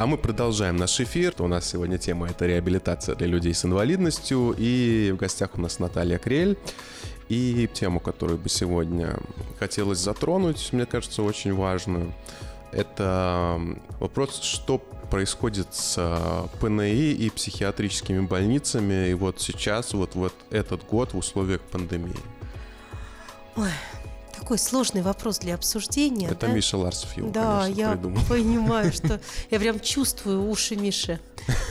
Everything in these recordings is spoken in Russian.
А мы продолжаем наш эфир. У нас сегодня тема – это реабилитация для людей с инвалидностью. И в гостях у нас Наталья Крель. И тему, которую бы сегодня хотелось затронуть, мне кажется, очень важную, это вопрос, что происходит с а, ПНИ и психиатрическими больницами и вот сейчас, вот, вот этот год в условиях пандемии. Ой, такой сложный вопрос для обсуждения. Это да? Миша Ларсов его, Да, конечно, я придумал. понимаю, что я прям чувствую уши Миши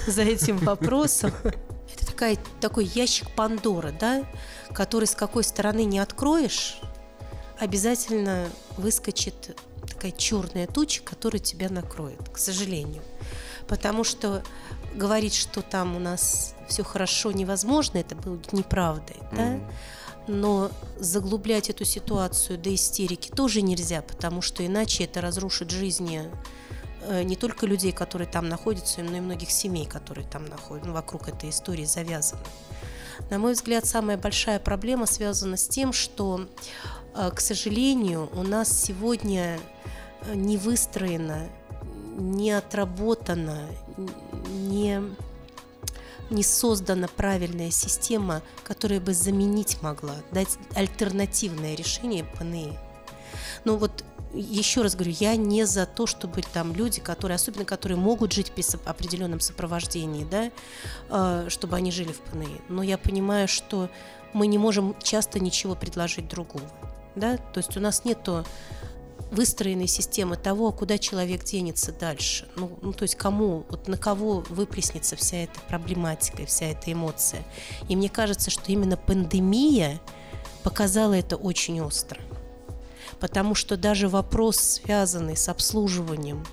за этим вопросом. Это такая, такой ящик Пандоры, да, который с какой стороны не откроешь, обязательно выскочит такая черная туча, которая тебя накроет, к сожалению. Потому что говорить, что там у нас все хорошо, невозможно, это будет неправдой, да? Но заглублять эту ситуацию до истерики тоже нельзя, потому что иначе это разрушит жизни э, не только людей, которые там находятся, но и многих семей, которые там находятся, ну, вокруг этой истории завязаны. На мой взгляд, самая большая проблема связана с тем, что, э, к сожалению, у нас сегодня э, не выстроена, не отработана, не не создана правильная система, которая бы заменить могла, дать альтернативное решение ПНИ. Ну вот еще раз говорю, я не за то, чтобы там люди, которые, особенно которые могут жить при определенном сопровождении, да, э, чтобы они жили в ПНИ. Но я понимаю, что мы не можем часто ничего предложить другого. Да? То есть у нас нету выстроенной системы того, куда человек денется дальше. Ну, ну, то есть кому, вот на кого выплеснется вся эта проблематика, вся эта эмоция. И мне кажется, что именно пандемия показала это очень остро. Потому что даже вопрос, связанный с обслуживанием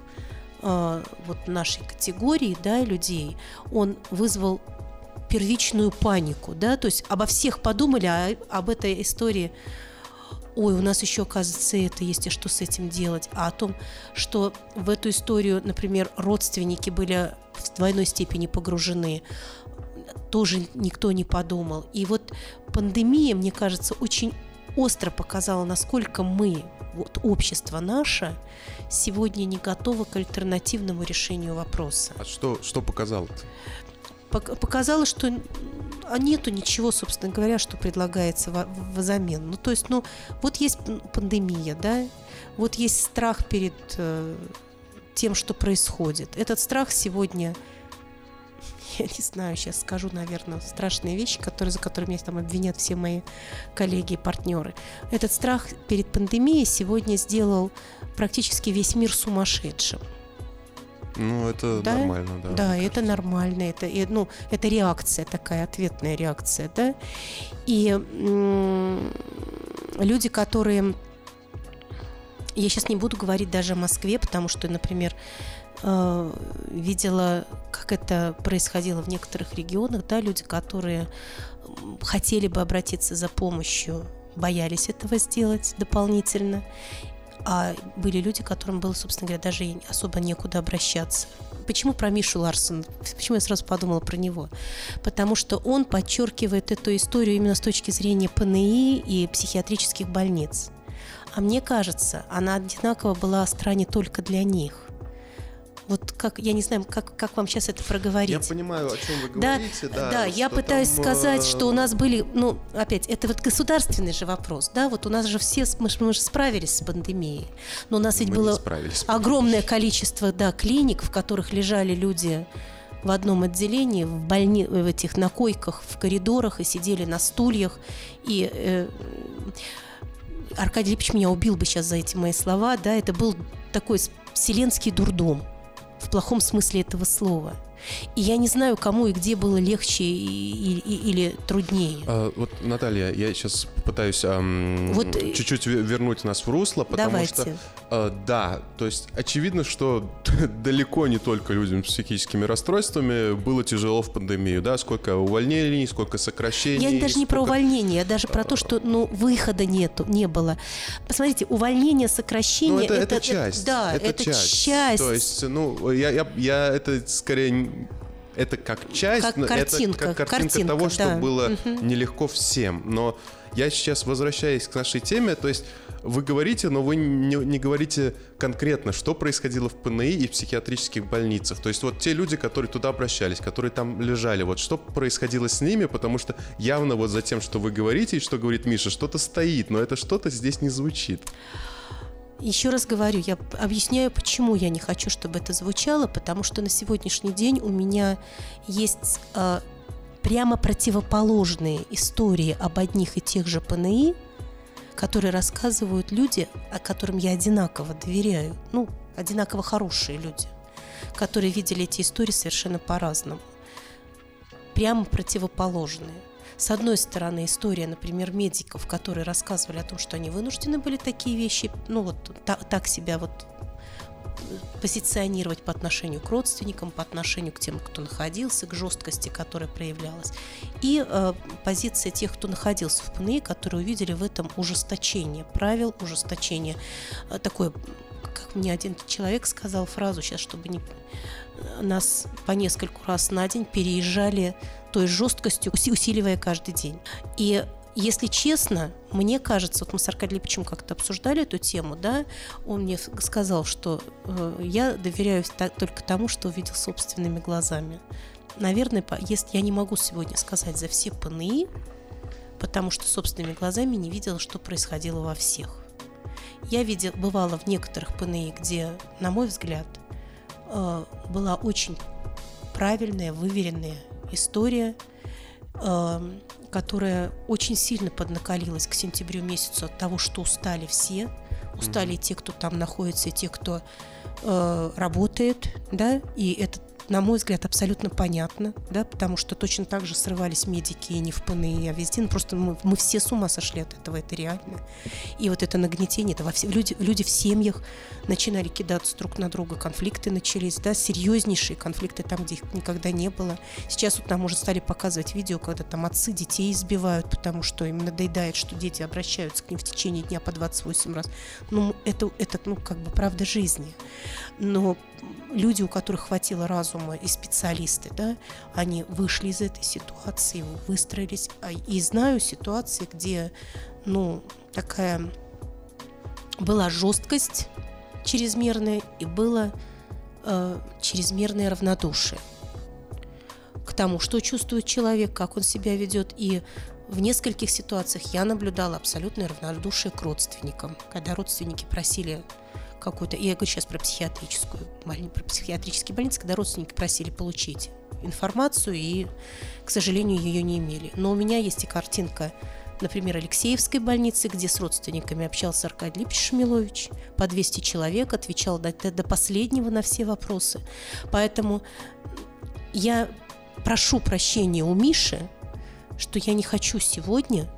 э, вот нашей категории да, людей, он вызвал первичную панику, да, то есть обо всех подумали, а об этой истории ой, у нас еще, оказывается, это есть, и что с этим делать, а о том, что в эту историю, например, родственники были в двойной степени погружены, тоже никто не подумал. И вот пандемия, мне кажется, очень остро показала, насколько мы, вот общество наше, сегодня не готово к альтернативному решению вопроса. А что, что показало Пок- Показало, что а нету ничего, собственно говоря, что предлагается взамен. Ну, то есть, ну, вот есть пандемия, да, вот есть страх перед э, тем, что происходит. Этот страх сегодня, я не знаю, сейчас скажу, наверное, страшные вещи, которые, за которые меня там обвинят все мои коллеги и партнеры. Этот страх перед пандемией сегодня сделал практически весь мир сумасшедшим. Ну, это Да? нормально, да. Да, это кажется. нормально, это, и, ну, это реакция такая, ответная реакция, да. И люди, которые... Я сейчас не буду говорить даже о Москве, потому что, например, э, видела, как это происходило в некоторых регионах, да, люди, которые хотели бы обратиться за помощью, боялись этого сделать дополнительно, а были люди, которым было, собственно говоря, даже особо некуда обращаться. Почему про Мишу Ларсон? Почему я сразу подумала про него? Потому что он подчеркивает эту историю именно с точки зрения ПНИ и психиатрических больниц. А мне кажется, она одинаково была остра не только для них. Вот как, я не знаю, как, как вам сейчас это проговорить. Я понимаю, о чем вы Да, говорите, да. да, я что пытаюсь там, сказать, э, что у нас были, ну, опять, это вот государственный же вопрос, да, вот у нас же все, мы, мы же справились с пандемией, но у нас ведь мы было огромное количество, да, клиник, в которых лежали люди в одном отделении, в, больни... в этих на койках, в коридорах и сидели на стульях. И э, Аркадий Липович меня убил бы сейчас за эти мои слова, да, это был такой вселенский дурдом в плохом смысле этого слова. И я не знаю, кому и где было легче и- и- и- или труднее. А, вот, Наталья, я сейчас пытаюсь ам, Вот, э, чуть-чуть ве- вернуть нас в русло, потому Давайте. что а, да, то есть очевидно, что далеко не только людям с психическими расстройствами было тяжело в пандемию, да, сколько увольнений, сколько сокращений. Я даже не про сколько- увольнение, я даже про то, что ну, выхода нету, не было. Посмотрите, увольнение, сокращение Ну, это, это, часть. да, это, часть. То есть, ну, я, я, я это скорее это как часть, Как но картинка, это как картинка, картинка, того, что да. было нелегко всем. Но я сейчас возвращаясь к нашей теме, то есть вы говорите, но вы не, не говорите конкретно, что происходило в ПНИ и в психиатрических больницах. То есть вот те люди, которые туда обращались, которые там лежали, вот что происходило с ними, потому что явно вот за тем, что вы говорите и что говорит Миша, что-то стоит, но это что-то здесь не звучит. Еще раз говорю, я объясняю, почему я не хочу, чтобы это звучало, потому что на сегодняшний день у меня есть э, прямо противоположные истории об одних и тех же ПНИ, которые рассказывают люди, о которым я одинаково доверяю, ну, одинаково хорошие люди, которые видели эти истории совершенно по-разному. Прямо противоположные. С одной стороны, история, например, медиков, которые рассказывали о том, что они вынуждены были такие вещи, ну вот так, так себя вот позиционировать по отношению к родственникам, по отношению к тем, кто находился, к жесткости, которая проявлялась. И э, позиция тех, кто находился в ПНИ, которые увидели в этом ужесточение правил, ужесточение э, такое, как мне один человек сказал фразу сейчас, чтобы не нас по нескольку раз на день переезжали той жесткостью, усиливая каждый день. И если честно, мне кажется, вот мы с Аркадием Липичем как-то обсуждали эту тему, да, он мне сказал, что э, я доверяюсь та, только тому, что увидел собственными глазами. Наверное, если я не могу сегодня сказать за все ПНИ, потому что собственными глазами не видела, что происходило во всех. Я видел, бывала в некоторых ПНИ, где, на мой взгляд, э, была очень правильная, выверенная история, э, которая очень сильно поднакалилась к сентябрю месяцу от того, что устали все, устали mm-hmm. те, кто там находится, и те, кто э, работает, да, и этот на мой взгляд, абсолютно понятно, да, потому что точно так же срывались медики и не в ПНИ, а везде. Ну, просто мы, мы все с ума сошли от этого, это реально. И вот это нагнетение, это во все, люди, люди в семьях начинали кидаться друг на друга, конфликты начались, да, серьезнейшие конфликты там, где их никогда не было. Сейчас вот нам уже стали показывать видео, когда там отцы детей избивают, потому что им надоедает, что дети обращаются к ним в течение дня по 28 раз. Ну, это, это ну, как бы правда жизни. Но люди, у которых хватило разума и специалисты, да, они вышли из этой ситуации, выстроились. А, и знаю ситуации, где, ну, такая была жесткость чрезмерная и было э, чрезмерное равнодушие к тому, что чувствует человек, как он себя ведет. И в нескольких ситуациях я наблюдала абсолютное равнодушие к родственникам, когда родственники просили какую-то, я говорю сейчас про психиатрическую про психиатрические больницы, когда родственники просили получить информацию и, к сожалению, ее не имели. Но у меня есть и картинка, например, Алексеевской больницы, где с родственниками общался Аркадий Липич Шамилович, по 200 человек, отвечал до, до последнего на все вопросы. Поэтому я прошу прощения у Миши, что я не хочу сегодня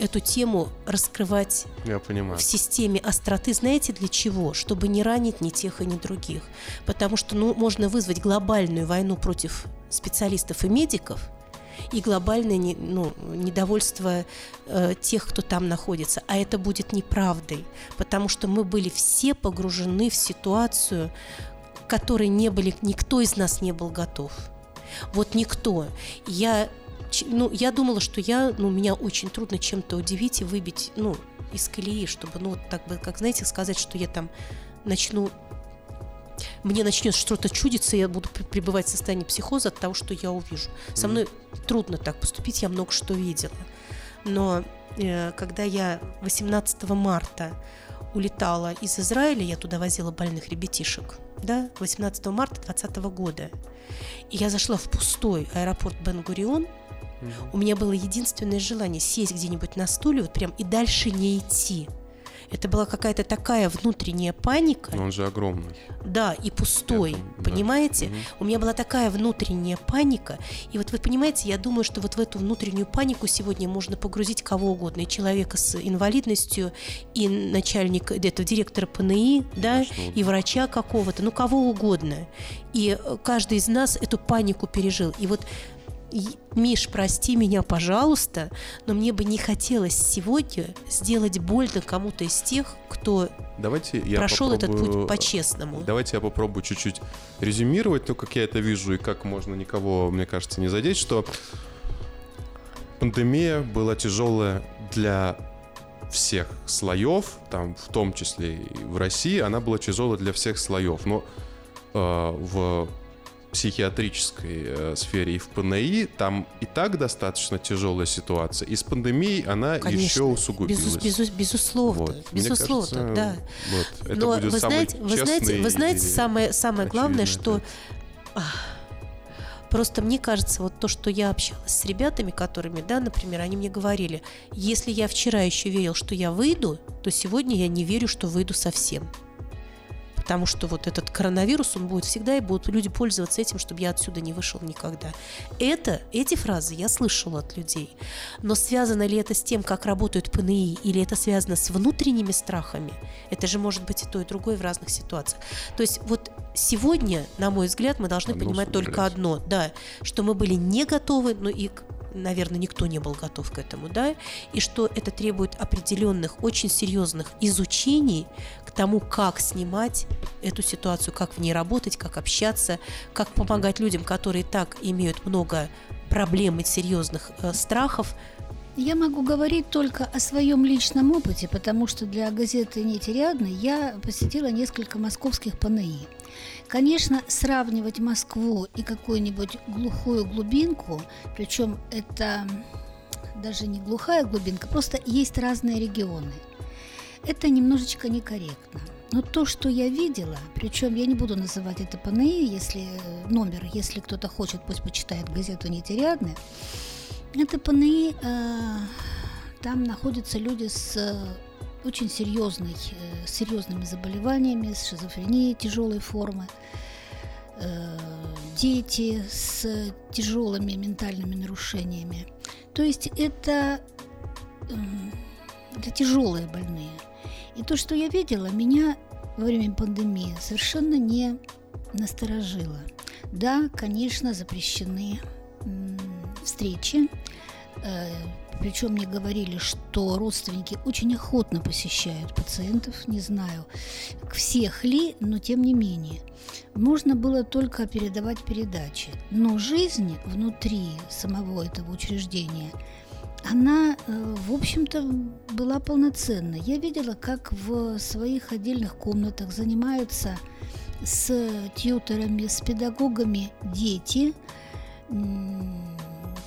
эту тему раскрывать Я понимаю. в системе остроты, знаете для чего? Чтобы не ранить ни тех и ни других. Потому что ну, можно вызвать глобальную войну против специалистов и медиков, и глобальное ну, недовольство э, тех, кто там находится. А это будет неправдой, потому что мы были все погружены в ситуацию, к которой не были, никто из нас не был готов. Вот никто. Я ну, я думала, что я, ну, меня очень трудно чем-то удивить и выбить, ну, из колеи, чтобы, ну, вот так бы, как, знаете, сказать, что я там начну мне начнет что-то чудиться, я буду пребывать в состоянии психоза от того, что я увижу. Со мной трудно так поступить, я много что видела. Но э, когда я 18 марта улетала из Израиля, я туда возила больных ребятишек, да, 18 марта 2020 года, и я зашла в пустой аэропорт Бен-Гурион, у меня было единственное желание сесть где-нибудь на стуле вот прям и дальше не идти. Это была какая-то такая внутренняя паника. Но он же огромный. Да, и пустой, Это, понимаете? Да. У меня была такая внутренняя паника. И вот вы понимаете, я думаю, что вот в эту внутреннюю панику сегодня можно погрузить кого угодно. И человека с инвалидностью, и начальника, этого директора ПНИ, да, Конечно. и врача какого-то, ну кого угодно. И каждый из нас эту панику пережил. И вот Миш, прости меня, пожалуйста, но мне бы не хотелось сегодня сделать больно кому-то из тех, кто давайте я прошел этот путь по-честному. Давайте я попробую чуть-чуть резюмировать то, как я это вижу и как можно никого, мне кажется, не задеть, что пандемия была тяжелая для всех слоев, там, в том числе и в России, она была тяжелой для всех слоев. Но э, в психиатрической э, сфере и в ПНИ там и так достаточно тяжелая ситуация. И с пандемией она Конечно, еще усугубилась. Безус, безус, безусловно, Вот. безусловно, Мне кажется, да. Вот, это Но будет вы знаете, вы знаете, вы знаете, самое, самое главное, что ах, просто мне кажется, вот то, что я общалась с ребятами, которыми, да, например, они мне говорили, если я вчера еще верил, что я выйду, то сегодня я не верю, что выйду совсем. Потому что вот этот коронавирус, он будет всегда, и будут люди пользоваться этим, чтобы я отсюда не вышел никогда. Это, эти фразы я слышала от людей. Но связано ли это с тем, как работают ПНИ, или это связано с внутренними страхами? Это же может быть и то, и другое в разных ситуациях. То есть вот сегодня, на мой взгляд, мы должны Одно понимать только усугубляется. одно, да, что мы были не готовы, ну и наверное, никто не был готов к этому, да, и что это требует определенных, очень серьезных изучений к тому, как снимать эту ситуацию, как в ней работать, как общаться, как помогать людям, которые так имеют много проблем и серьезных э, страхов. Я могу говорить только о своем личном опыте, потому что для газеты «Нетериадны» я посетила несколько московских ПНИ. Конечно, сравнивать Москву и какую-нибудь глухую глубинку, причем это даже не глухая глубинка, просто есть разные регионы. Это немножечко некорректно. Но то, что я видела, причем я не буду называть это ПНИ, если э, номер, если кто-то хочет, пусть почитает газету «Нетериадны», это ПНИ, э, там находятся люди с э, очень серьезной, э, серьезными заболеваниями, с шизофренией тяжелой формы, э, дети с тяжелыми ментальными нарушениями. То есть это, м, это тяжелые больные. И то, что я видела, меня во время пандемии совершенно не насторожило. Да, конечно, запрещены встречи. Э, Причем мне говорили, что родственники очень охотно посещают пациентов, не знаю, всех ли, но тем не менее. Можно было только передавать передачи. Но жизнь внутри самого этого учреждения, она, э, в общем-то, была полноценна. Я видела, как в своих отдельных комнатах занимаются с тьютерами, с педагогами дети,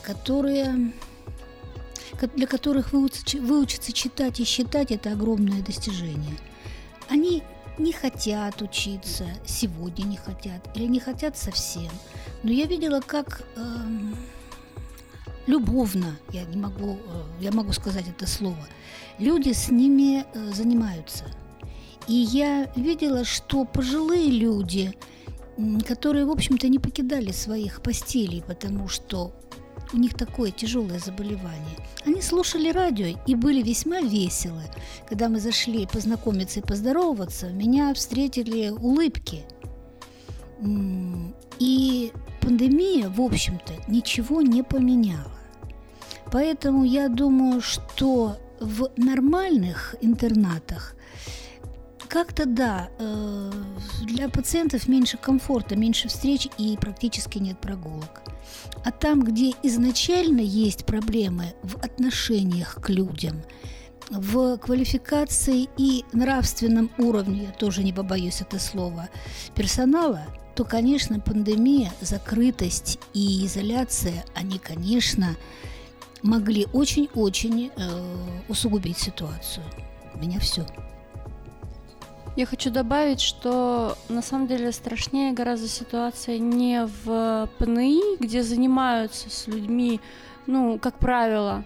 которые ко- для которых выучиться, читать и считать – это огромное достижение. Они не хотят учиться, сегодня не хотят, или не хотят совсем. Но я видела, как эм, любовно, я не могу, э, я могу сказать это слово, люди с ними э, занимаются. И я видела, что пожилые люди, которые, в общем-то, не покидали своих постелей, потому что у них такое тяжелое заболевание. Они слушали радио и были весьма веселы. Когда мы зашли познакомиться и поздороваться, меня встретили улыбки. И пандемия, в общем-то, ничего не поменяла. Поэтому я думаю, что в нормальных интернатах как-то да, э, для пациентов меньше комфорта, меньше встреч и практически нет прогулок. А там, где изначально есть проблемы в отношениях к людям, в квалификации и нравственном уровне, я тоже не побоюсь это слова, персонала, то, конечно, пандемия, закрытость и изоляция, они, конечно, могли очень-очень э, усугубить ситуацию. У меня все. Я хочу добавить, что на самом деле страшнее гораздо ситуация не в ПНИ, где занимаются с людьми, ну, как правило,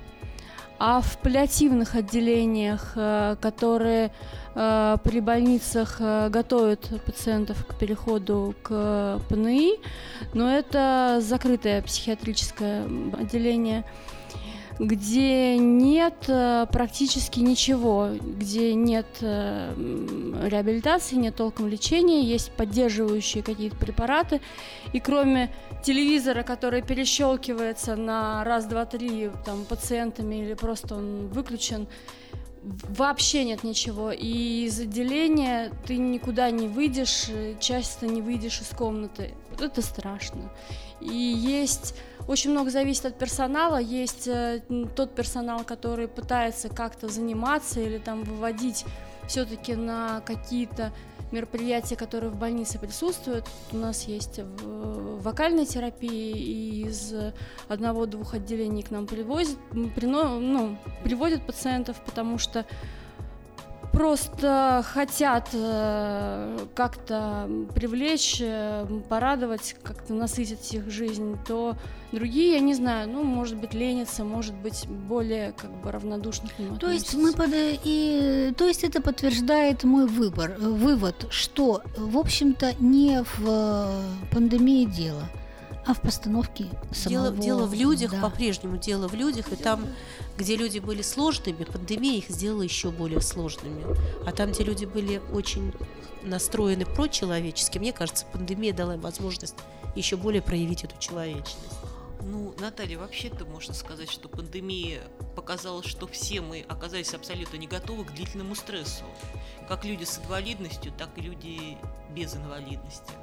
а в паллиативных отделениях, э, которые при больницах э, готовят пациентов к переходу к ПНИ, но это закрытое психиатрическое отделение где нет э, практически ничего, где нет э, реабилитации, нет толком лечения, есть поддерживающие какие-то препараты, и кроме телевизора, который перещелкивается на раз, два, три там пациентами или просто он выключен, вообще нет ничего. И из отделения ты никуда не выйдешь, э, часто не выйдешь из комнаты. Это страшно. И есть очень много зависит от персонала. Есть э, тот персонал, который пытается как-то заниматься или там выводить все-таки на какие-то мероприятия, которые в больнице присутствуют. У нас есть вокальная терапия, и из одного-двух отделений к нам привозят, ну, приводят пациентов, потому что просто хотят э, как-то привлечь, э, порадовать, как-то насытить их жизнь, то другие, я не знаю, ну, может быть, ленятся, может быть, более как бы равнодушно к ним То есть мы под... и то есть это подтверждает мой выбор, вывод, что, в общем-то, не в э, пандемии дело а в постановке самого... Дело, дело в людях, да. по-прежнему дело в людях, и там, где люди были сложными, пандемия их сделала еще более сложными. А там, где люди были очень настроены прочеловечески, мне кажется, пандемия дала им возможность еще более проявить эту человечность. Ну, Наталья, вообще-то можно сказать, что пандемия показала, что все мы оказались абсолютно не готовы к длительному стрессу. Как люди с инвалидностью, так и люди без инвалидности.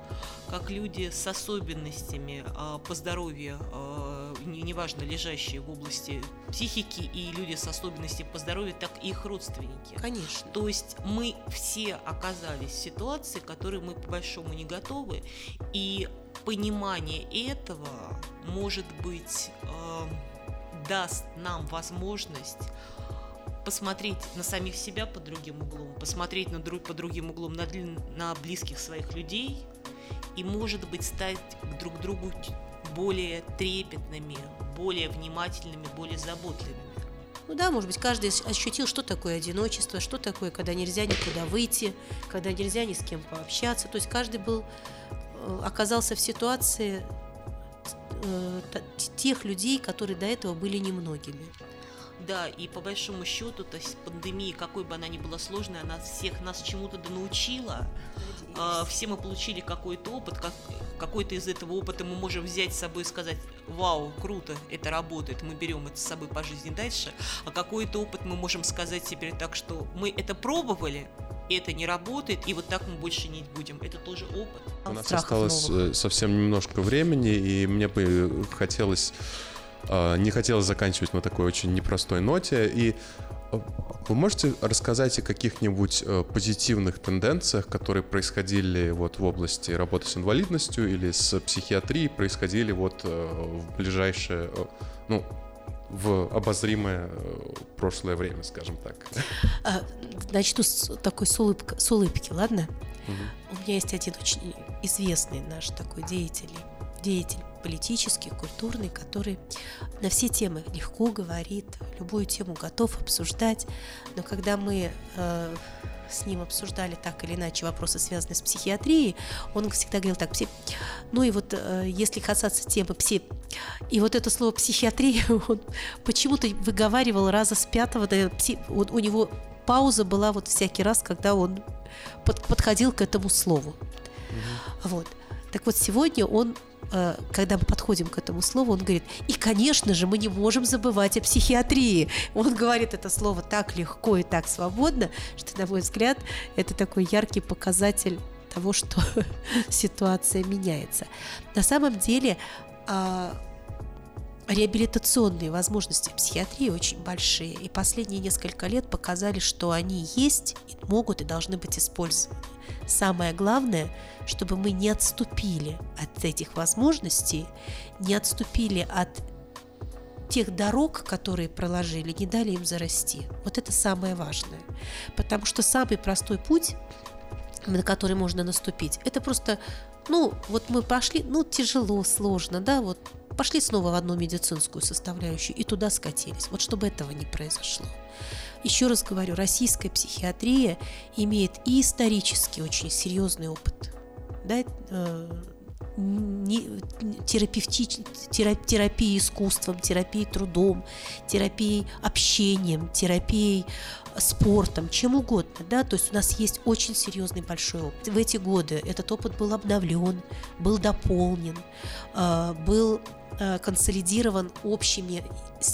Как люди с особенностями э, по здоровью, э, неважно, лежащие в области психики, и люди с особенностями по здоровью, так и их родственники. Конечно. То есть мы все оказались в ситуации, к которой мы по большому не готовы, и понимание этого, может быть, э, даст нам возможность посмотреть на самих себя под другим углом, посмотреть на друг, под другим углом на, на близких своих людей и, может быть, стать друг другу более трепетными, более внимательными, более заботливыми. Ну да, может быть, каждый ощутил, что такое одиночество, что такое, когда нельзя никуда выйти, когда нельзя ни с кем пообщаться. То есть каждый был, э, оказался в ситуации э, тех людей, которые до этого были немногими. Да, и по большому счету, то есть пандемия, какой бы она ни была сложной, она всех нас чему-то да научила. А, все мы получили какой-то опыт, как, какой-то из этого опыта мы можем взять с собой и сказать, вау, круто, это работает, мы берем это с собой по жизни дальше. А какой-то опыт мы можем сказать теперь так, что мы это пробовали, это не работает, и вот так мы больше не будем. Это тоже опыт. У нас осталось новых. Э, совсем немножко времени, и мне бы хотелось а, не хотелось заканчивать на такой очень непростой ноте. И а, вы можете рассказать о каких-нибудь э, позитивных тенденциях, которые происходили вот в области работы с инвалидностью или с психиатрией, происходили вот э, в ближайшее, э, ну, в обозримое прошлое время, скажем так? А, начну с такой с, улыбка, с улыбки, ладно? Угу. У меня есть один очень известный наш такой деятель, деятель политический, культурный, который на все темы легко говорит, любую тему готов обсуждать, но когда мы э, с ним обсуждали так или иначе вопросы, связанные с психиатрией, он всегда говорил так, пси... ну и вот э, если касаться темы пси... И вот это слово психиатрия он почему-то выговаривал раза с пятого, да, пси... он, у него пауза была вот всякий раз, когда он под, подходил к этому слову. Угу. Вот. Так вот, сегодня он когда мы подходим к этому слову, он говорит, и, конечно же, мы не можем забывать о психиатрии. Он говорит это слово так легко и так свободно, что, на мой взгляд, это такой яркий показатель того, что ситуация меняется. На самом деле, а, реабилитационные возможности психиатрии очень большие, и последние несколько лет показали, что они есть, могут и должны быть использованы. Самое главное, чтобы мы не отступили от этих возможностей, не отступили от тех дорог, которые проложили, не дали им зарасти. Вот это самое важное. Потому что самый простой путь, на который можно наступить, это просто, ну, вот мы пошли, ну, тяжело, сложно, да, вот пошли снова в одну медицинскую составляющую и туда скатились. Вот чтобы этого не произошло. Еще раз говорю, российская психиатрия имеет и исторически очень серьезный опыт. Да, э, терапевти, терапии искусством, терапией трудом, терапией общением, терапией спортом, чем угодно, да, то есть у нас есть очень серьезный большой опыт. В эти годы этот опыт был обновлен, был дополнен, э, был э, консолидирован общими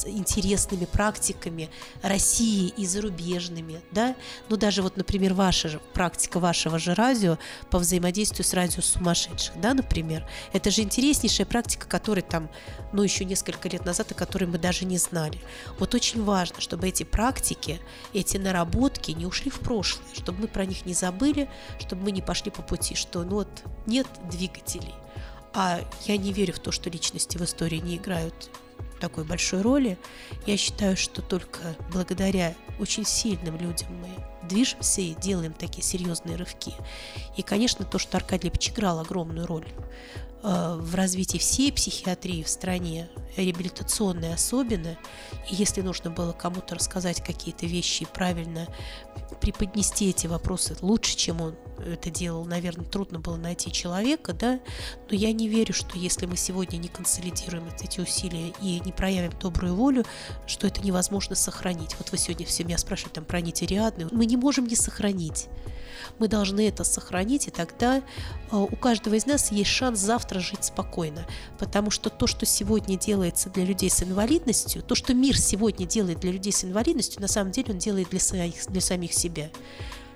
интересными практиками России и зарубежными, да, ну даже вот, например, ваша практика вашего же радио по взаимодействию с радио сумасшедших, да, например, это же интереснейшая практика, которой там, ну еще несколько лет назад, о которой мы даже не знали. Вот очень важно, чтобы эти практики, эти наработки не ушли в прошлое, чтобы мы про них не забыли, чтобы мы не пошли по пути, что ну вот нет двигателей, а я не верю в то, что личности в истории не играют такой большой роли. Я считаю, что только благодаря очень сильным людям мы движемся и делаем такие серьезные рывки. И, конечно, то, что Аркадий Лепич играл огромную роль в развитии всей психиатрии в стране, реабилитационной особенно, и если нужно было кому-то рассказать какие-то вещи и правильно преподнести эти вопросы лучше, чем он это делал, наверное, трудно было найти человека, да, но я не верю, что если мы сегодня не консолидируем эти усилия и не проявим добрую волю, что это невозможно сохранить. Вот вы сегодня все меня спрашиваете там про нитириадную. Мы не можем не сохранить мы должны это сохранить, и тогда э, у каждого из нас есть шанс завтра жить спокойно. Потому что то, что сегодня делается для людей с инвалидностью, то, что мир сегодня делает для людей с инвалидностью, на самом деле он делает для, своих, для самих себя.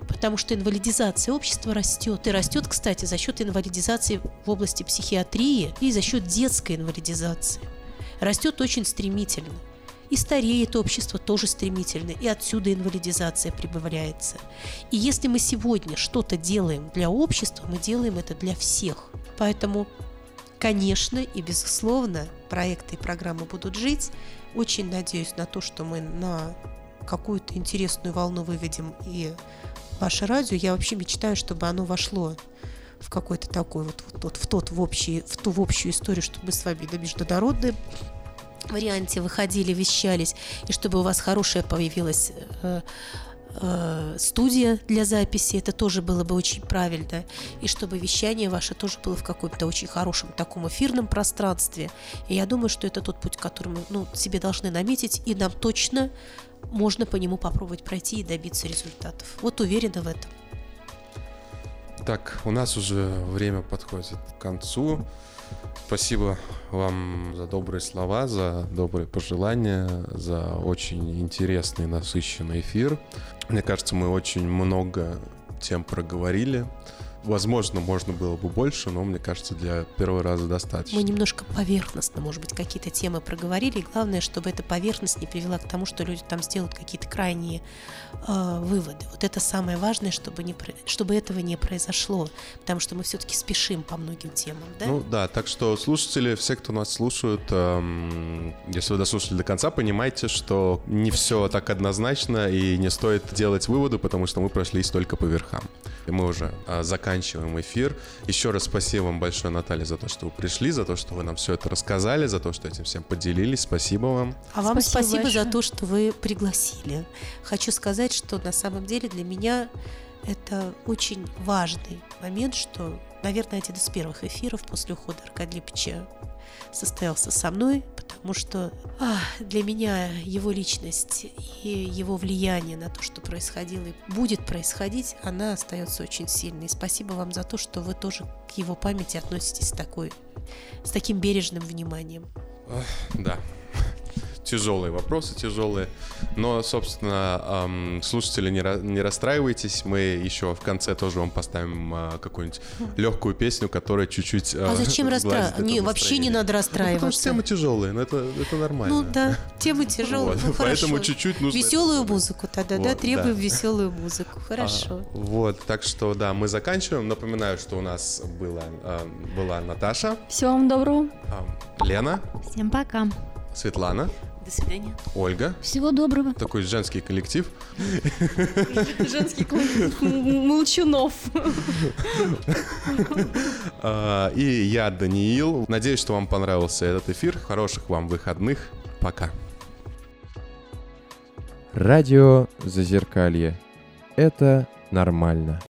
Потому что инвалидизация общества растет. И растет, кстати, за счет инвалидизации в области психиатрии и за счет детской инвалидизации. Растет очень стремительно. И стареет общество тоже стремительно, и отсюда инвалидизация прибавляется. И если мы сегодня что-то делаем для общества, мы делаем это для всех. Поэтому, конечно и безусловно, проекты и программы будут жить. Очень надеюсь на то, что мы на какую-то интересную волну выведем и ваше радио. Я вообще мечтаю, чтобы оно вошло в какой-то такой вот, вот, вот в тот в общий в ту в общую историю, чтобы мы с вами на международном варианте выходили, вещались, и чтобы у вас хорошая появилась э, э, студия для записи, это тоже было бы очень правильно, и чтобы вещание ваше тоже было в каком-то очень хорошем таком эфирном пространстве. И я думаю, что это тот путь, который мы ну, себе должны наметить, и нам точно можно по нему попробовать пройти и добиться результатов. Вот уверена в этом. Так, у нас уже время подходит к концу. Спасибо вам за добрые слова, за добрые пожелания, за очень интересный, насыщенный эфир. Мне кажется, мы очень много тем проговорили. Возможно, можно было бы больше, но мне кажется, для первого раза достаточно. Мы немножко поверхностно, может быть, какие-то темы проговорили. И главное, чтобы эта поверхность не привела к тому, что люди там сделают какие-то крайние э, выводы. Вот это самое важное, чтобы, не, чтобы этого не произошло. Потому что мы все-таки спешим по многим темам. Да? Ну да, так что слушатели, все, кто нас слушают, эм, если вы дослушали до конца, понимайте, что не все так однозначно и не стоит делать выводы, потому что мы прошлись только по верхам. И мы уже э, заканчиваем заканчиваем эфир. Еще раз спасибо вам большое, Наталья, за то, что вы пришли, за то, что вы нам все это рассказали, за то, что этим всем поделились. Спасибо вам. А вам спасибо, спасибо за то, что вы пригласили. Хочу сказать, что на самом деле для меня это очень важный момент, что, наверное, один из первых эфиров после ухода Аркадия Липича состоялся со мной, потому что а, для меня его личность и его влияние на то, что происходило и будет происходить, она остается очень сильной. Спасибо вам за то, что вы тоже к его памяти относитесь с, такой, с таким бережным вниманием. Да, тяжелые вопросы, тяжелые. Но, собственно, эм, слушатели, не, не расстраивайтесь. Мы еще в конце тоже вам поставим э, какую-нибудь легкую песню, которая чуть-чуть... Э, а зачем расстраиваться? Не, вообще не надо расстраиваться. Ну, потому что темы тяжелые, но это, это нормально. Ну да, темы тяжелые. Вот. Ну, Поэтому чуть-чуть нужно... Веселую музыку тогда, вот, да? Требуем да. веселую музыку. Хорошо. А, вот, так что, да, мы заканчиваем. Напоминаю, что у нас была, э, была Наташа. Всего вам доброго. Э, Лена. Всем пока. Светлана. До свидания. Ольга. Всего доброго. Такой женский коллектив. Женский коллектив молчунов. А, и я, Даниил. Надеюсь, что вам понравился этот эфир. Хороших вам выходных. Пока. Радио Зазеркалье. Это нормально.